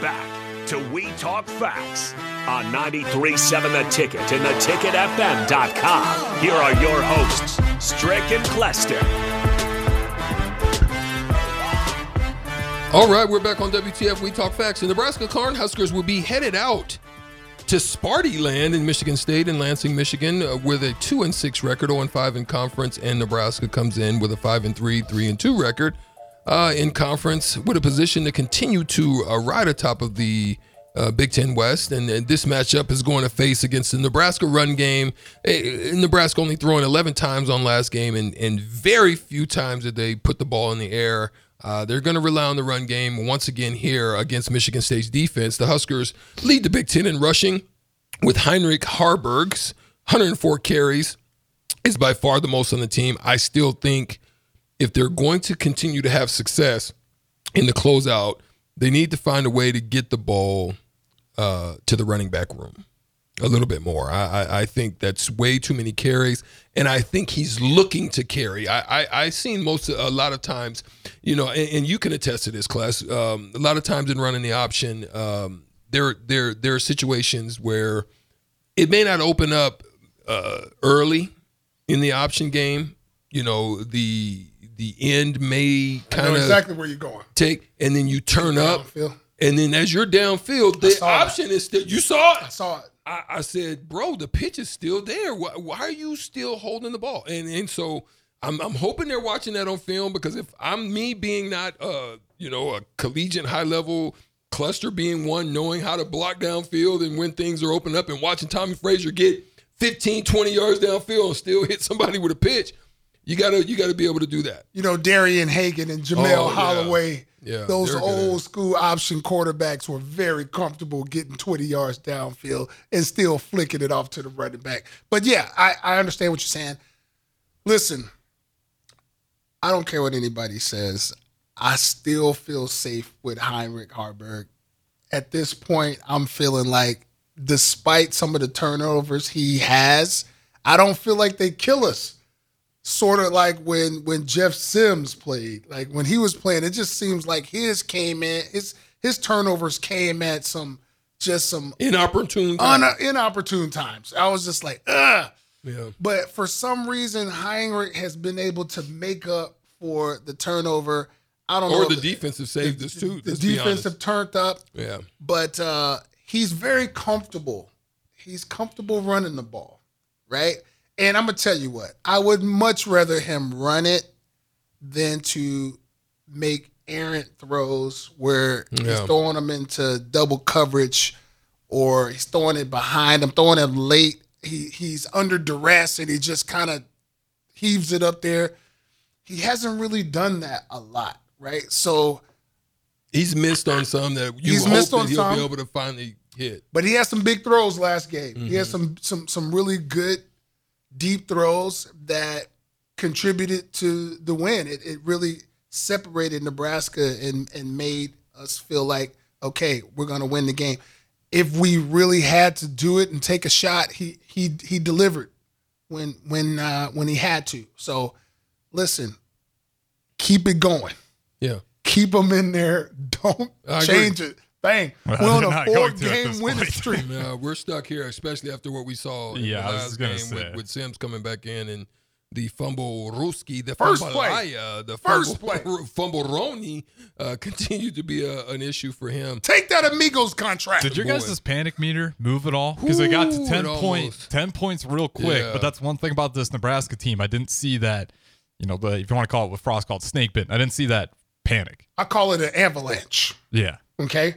back to We Talk Facts on 93.7 The Ticket and theticketfm.com. Here are your hosts, Strick and Clester. All right, we're back on WTF We Talk Facts. The Nebraska Cornhuskers will be headed out to Sparty Land in Michigan State in Lansing, Michigan, uh, with a two and six record, 0 and five in conference, and Nebraska comes in with a five and three, three and two record uh, in conference, with a position to continue to uh, ride atop of the uh, Big Ten West. And, and, this matchup is going to face against the Nebraska run game. Eh, Nebraska only throwing 11 times on last game, and, and very few times did they put the ball in the air. Uh, they're going to rely on the run game once again here against Michigan State's defense. The Huskers lead the Big Ten in rushing with Heinrich Haarberg's 104 carries is by far the most on the team. I still think if they're going to continue to have success in the closeout, they need to find a way to get the ball uh, to the running back room a little bit more. I, I, I, think that's way too many carries, and I think he's looking to carry. I I have seen most a lot of times, you know, and, and you can attest to this class. Um, a lot of times in running the option, um, there there there are situations where it may not open up uh, early in the option game. You know, the the end may kind of exactly where you're going. Take and then you turn up. And then as you're downfield, the option is still you saw it. I saw it. I, I, said, bro, the pitch is still there. Why, why, are you still holding the ball? And and so I'm I'm hoping they're watching that on film because if I'm me being not uh you know a collegiate high level cluster being one knowing how to block downfield and when things are open up and watching Tommie Frazier get 15 20 yards downfield and still hit somebody with a pitch you gotta you gotta be able to do that you know Darian Hagan and Jamelle oh, Holieway yeah yeah, those old school option quarterbacks were very comfortable getting 20 yards downfield and still flicking it off to the running back. But yeah, I, I understand what you're saying. Listen, I don't care what anybody says. I still feel safe with Heinrich Haarberg. At this point, I'm feeling like, despite some of the turnovers he has, I don't feel like they kill us sort of like when when Jeff Sims played. Like when he was playing, it just seems like his came in his his turnovers came at some just some inopportune un, inopportune times. I was just like, ugh. Yeah. But for some reason, Heinrich has been able to make up for the turnover. I don't or know. Or the defensive saved us too. The defense have turned up. Yeah. But uh, he's very comfortable. He's comfortable running the ball, right? And I'm gonna tell you what, I would much rather him run it than to make errant throws where yeah. he's throwing them into double coverage or he's throwing it behind him, throwing it late. He he's under duress and he just kind of heaves it up there. He hasn't really done that a lot, right? So he's missed on some that you he's missed on he'll some, be able to finally hit. But he had some big throws last game. Mm-hmm. He had some some some really good deep throws that contributed to the win. It, it really separated Nebraska and, and made us feel like, okay, we're going to win the game. If we really had to do it and take a shot, he he he delivered when when uh, when he had to. So, listen, keep it going. Yeah, keep them in there. Don't I change agree. it. Bang. Well, we're on a four game winning streak. Yeah, we're stuck here, especially after what we saw in yeah, the last game with, with, Sims coming back in and the fumble Ruski, the first play, the first fumble, play. fumble Roni uh, continued to be a, an issue for him. Take that Amigos contract. Did your guys' panic meter move at all? Because they got to 10 points, 10 points real quick. Yeah. But that's one thing about this Nebraska team. I didn't see that, you know, the if you want to call it what Frost called snake bit, I didn't see that panic. I call it an avalanche. Yeah. Okay.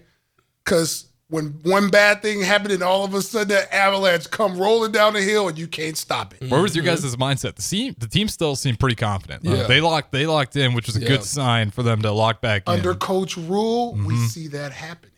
Because when one bad thing happened and all of a sudden that avalanche come rolling down the hill and you can't stop it. Where was your guys' mindset? The team, the team still seemed pretty confident. Yeah. they locked, they locked in, which was a yeah. good sign for them to lock back in. Under in. Coach Rhule, mm-hmm. we see that happening.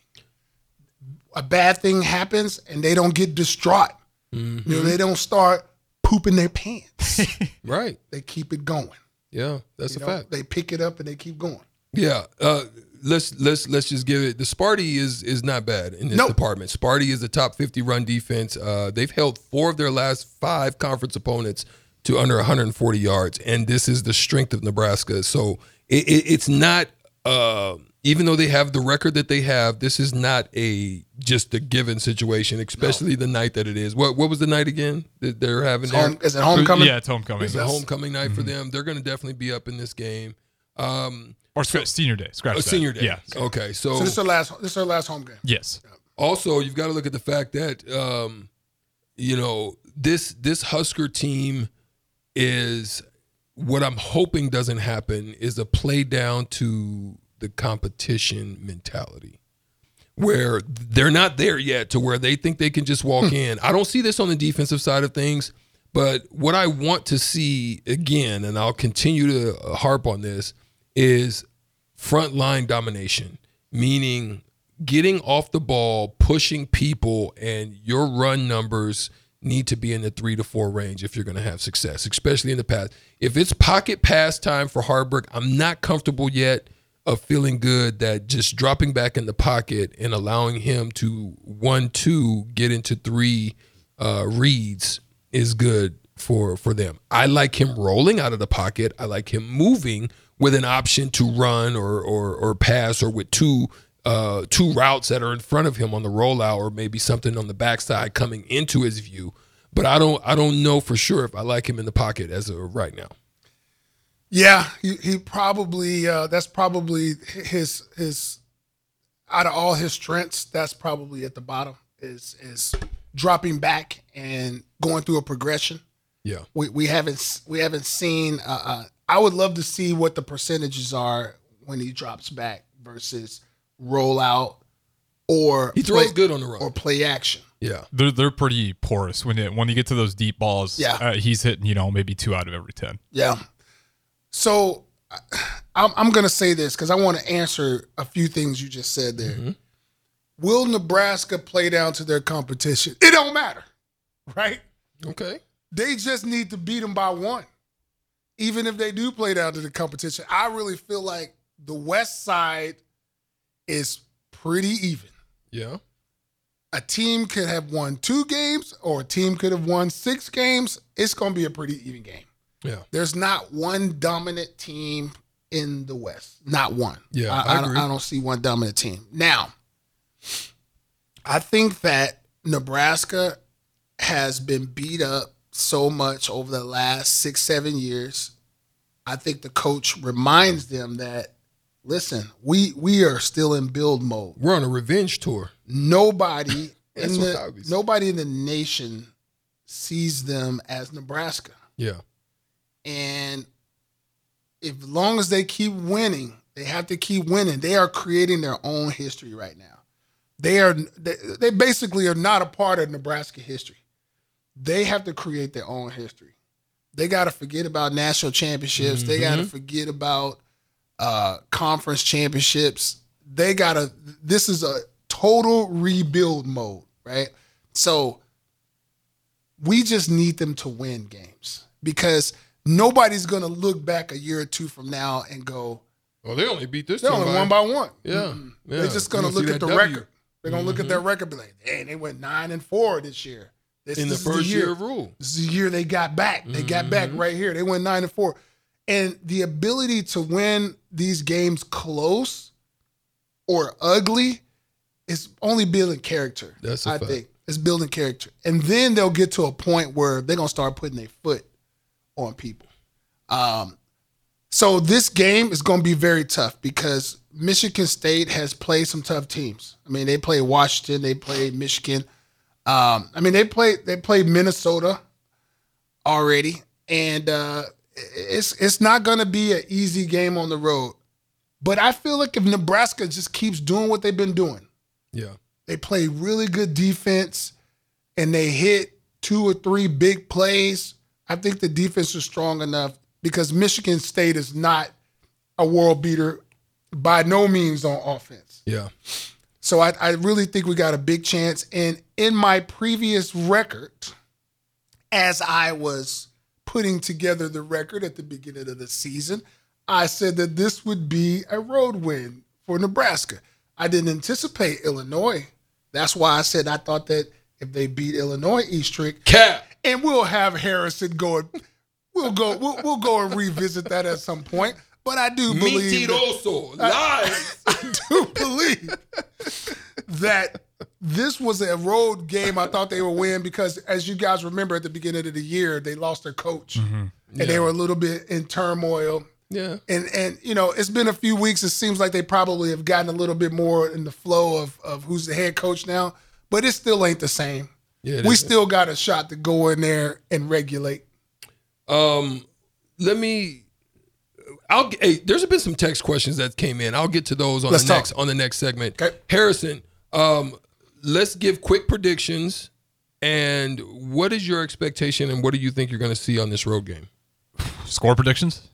A bad thing happens and they don't get distraught. Mm-hmm. You know, they don't start pooping their pants. right. They keep it going. Yeah, that's you a know, fact. They pick it up and they keep going. Yeah. Uh, let's let's let's just give it. The Sparty is is not bad in this nope. department. Sparty is a top fifty run defense. Uh, they've held four of their last five conference opponents to under 140 yards, and this is the strength of Nebraska. So it, it, it's not uh, even though they have the record that they have, this is not a just a given situation, especially no. the night that it is. What what was the night again that they're having? Home, is it homecoming? Yeah, it's homecoming. It's yes. a homecoming night mm-hmm. for them. They're going to definitely be up in this game. Um, or so, senior day. Scratch oh, senior day. Yeah. Okay. So, so this is our last. This is our last home game. Yes. Also, you've got to look at the fact that um, you know this this Husker team is what I'm hoping doesn't happen is a play down to the competition mentality where they're not there yet to where they think they can just walk hmm. in. I don't see this on the defensive side of things, but what I want to see again, and I'll continue to harp on this, is front line domination, meaning getting off the ball, pushing people, and your run numbers need to be in the three to four range if you're going to have success, especially in the pass. If it's pocket pass time for Haarberg, I'm not comfortable yet of feeling good that just dropping back in the pocket and allowing him to one two get into three uh, reads is good for for them. I like him rolling out of the pocket. I like him moving with an option to run or or, or pass or with two uh, two routes that are in front of him on the rollout or maybe something on the backside coming into his view. But I don't I don't know for sure if I like him in the pocket as of right now. Yeah, he, he probably uh, that's probably his his out of all his strengths, that's probably at the bottom is is dropping back and going through a progression. Yeah, we we haven't we haven't seen. Uh, uh, I would love to see what the percentages are when he drops back versus roll out or he throws play, good on the run or play action. Yeah, they're they're pretty porous when it when you get to those deep balls. Yeah, uh, he's hitting you know maybe two out of every ten. Yeah, so I'm, I'm going to say this because I want to answer a few things you just said there. Mm-hmm. Will Nebraska play down to their competition? It don't matter, right? Okay. They just need to beat them by one. Even if they do play down to the competition, I really feel like the West side is pretty even. Yeah. A team could have won two games or a team could have won six games. It's going to be a pretty even game. Yeah. There's not one dominant team in the West. Not one. Yeah. I, I, I, don't, I don't see one dominant team. Now, I think that Nebraska has been beat up so much over the last six, seven years. I think the coach reminds them that listen, we we are still in build mode. We're on a revenge tour. Nobody in the nobody in the nation sees them as Nebraska. Yeah. And if as long as they keep winning, they have to keep winning. They are creating their own history right now. They are they, they basically are not a part of Nebraska history. They have to create their own history. They got to forget about national championships. Mm-hmm. They got to forget about uh, conference championships. They got to. This is a total rebuild mode, right? So we just need them to win games because nobody's going to look back a year or two from now and go, "Well, they only beat this. They only by, one by one." Yeah, mm-hmm. yeah. they're just going to look at the w. record. They're going to mm-hmm. look at their record, be like, "Hey, they went nine and four this year." This, In the first the year. year. of Rhule, this is the year they got back. They mm-hmm. got back right here. They went nine and four, and the ability to win these games close or ugly is only building character. That's I fact. think it's building character, and then they'll get to a point where they're gonna start putting their foot on people. Um, so this game is going to be very tough because Michigan State has played some tough teams. I mean, they played Washington, they played Michigan. Um, I mean, they played they played Minnesota already, and uh, it's it's not going to be an easy game on the road. But I feel like if Nebraska just keeps doing what they've been doing, yeah, they play really good defense, and they hit two or three big plays I think the defense is strong enough because Michigan State is not a world beater by no means on offense. Yeah. So I, I really think we got a big chance. And in my previous record, as I was putting together the record at the beginning of the season, I said that this would be a road win for Nebraska. I didn't anticipate Illinois. That's why I said I thought that if they beat Illinois Eastrick, cap and we'll have Harrison going. We'll go. We'll, we'll go and revisit that at some point. But I do believe. Mentiroso, lies. I I do believe that this was a road game I thought they would win because, as you guys remember at the beginning of the year, they lost their coach mm-hmm. and they were a little bit in turmoil. Yeah. And and you know, it's been a few weeks. It seems like they probably have gotten a little bit more in the flow of of who's the head coach now, but it still ain't the same. Yeah, we still got a shot to go in there and regulate. Um, let me. I'll. Hey, there's been some text questions that came in. I'll get to those on let's the talk. next on the next segment. Okay. Harrison, um, let's give quick predictions. And what is your expectation, and what do you think you're going to see on this road game? Score predictions.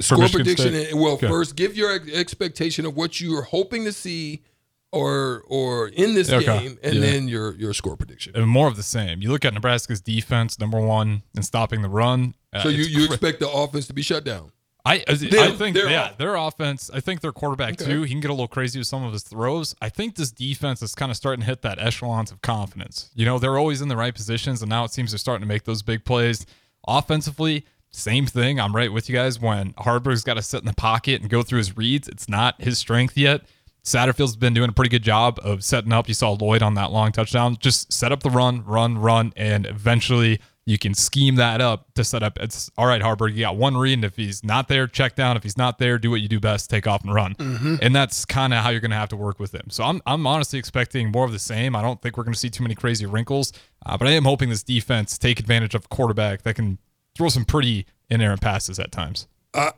Score prediction. And, well, okay. first, give your expectation of what you are hoping to see or or in this okay. game, and yeah. then your your score prediction. And more of the same. You look at Nebraska's defense, number one, in stopping the run. Uh, so you, you expect the offense to be shut down? I I think yeah, off. their offense. I think their quarterback okay. too. He can get a little crazy with some of his throws. I think this defense is kind of starting to hit that echelons of confidence. You know, they're always in the right positions, and now it seems they're starting to make those big plays. Offensively, same thing. I'm right with you guys. When Haarberg's got to sit in the pocket and go through his reads, it's not his strength yet. Satterfield's been doing a pretty good job of setting up. You saw Lloyd on that long touchdown. Just set up the run, run, run, and eventually you can scheme that up to set up. It's all right, Haarberg. You got one read, and if he's not there, check down. If he's not there, do what you do best, take off and run. Mm-hmm. And that's kind of how you're going to have to work with him. So I'm, I'm honestly expecting more of the same. I don't think we're going to see too many crazy wrinkles, uh, but I am hoping this defense take advantage of a quarterback that can throw some pretty inerrant passes at times. Uh,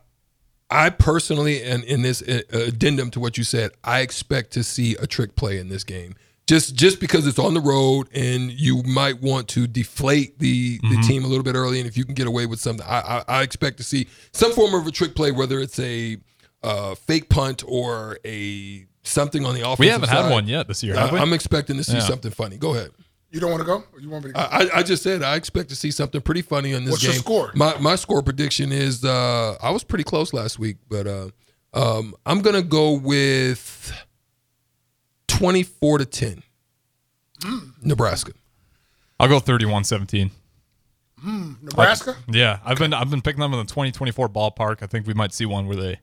I personally, and in this uh, addendum to what you said, I expect to see a trick play in this game. Just just because it's on the road and you might want to deflate the mm-hmm. the team a little bit early, and if you can get away with something, I, I, I expect to see some form of a trick play, whether it's a uh, fake punt or a something on the offense. We haven't side. had one yet this year. I, am expecting to see yeah. something funny. Go ahead. You don't want to go? you want me to go? I, I just said I expect to see something pretty funny on this What's game. What's your score? My my score prediction is uh, I was pretty close last week, but uh, um, I'm gonna go with 24 to 10. Mm. Nebraska. I'll go 31-17. Mm, Nebraska? I, yeah, I've been I've been picking them in the 2024 ballpark. I think we might see one where they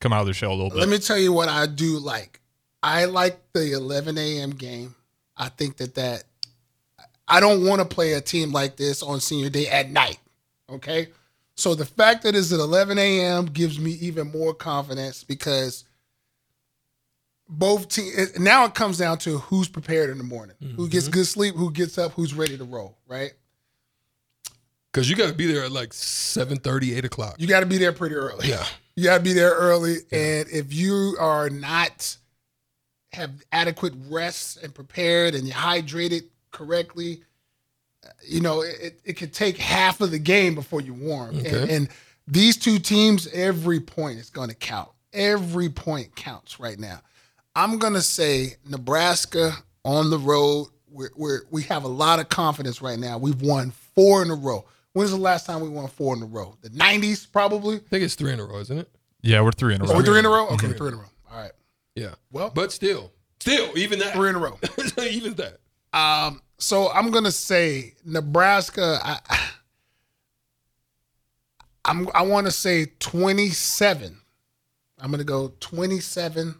come out of their shell a little bit. Let me tell you what I do like. I like the 11 a.m. game. I think that that I don't want to play a team like this on senior day at night. Okay. So the fact that it's at 11 a.m. gives me even more confidence because both teams now it comes down to who's prepared in the morning, mm-hmm. who gets mm-hmm. good sleep, who gets up, who's ready to roll, right? Because you got to be there at like 7 30, 8 o'clock. You got to be there pretty early. Yeah. You got to be there early. Yeah. And if you are not have adequate rest and prepared and you're hydrated correctly, you know, it, it could take half of the game before you warm. Okay. And, and these two teams, every point is going to count. Every point counts right now. I'm going to say Nebraska on the road. We're, we're, we have a lot of confidence right now. We've won four in a row. When's the last time we won four in a row? The 90s, probably? I think it's three in a row, isn't it? Yeah, we're three in a row. Oh, we're three in a row? Okay, mm-hmm. three in a row. All right. Yeah. Well, but still, still, even that. Three in a row. even that. Um, so I'm gonna say Nebraska. I, I'm I want to say 27. I'm gonna go 27,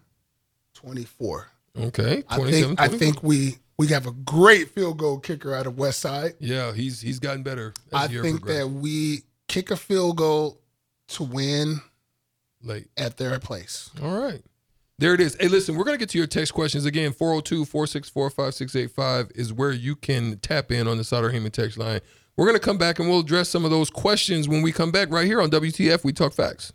24. Okay, 27, I think 24. I think we we have a great field goal kicker out of West Side. Yeah, he's he's gotten better. I think progressed. that we kick a field goal to win late at their place. All right. There it is. Hey, listen, we're going to get to your text questions again. 402 464 5685 is where you can tap in on the Sutter Heyman text line. We're going to come back and we'll address some of those questions when we come back right here on WTF We Talk Facts.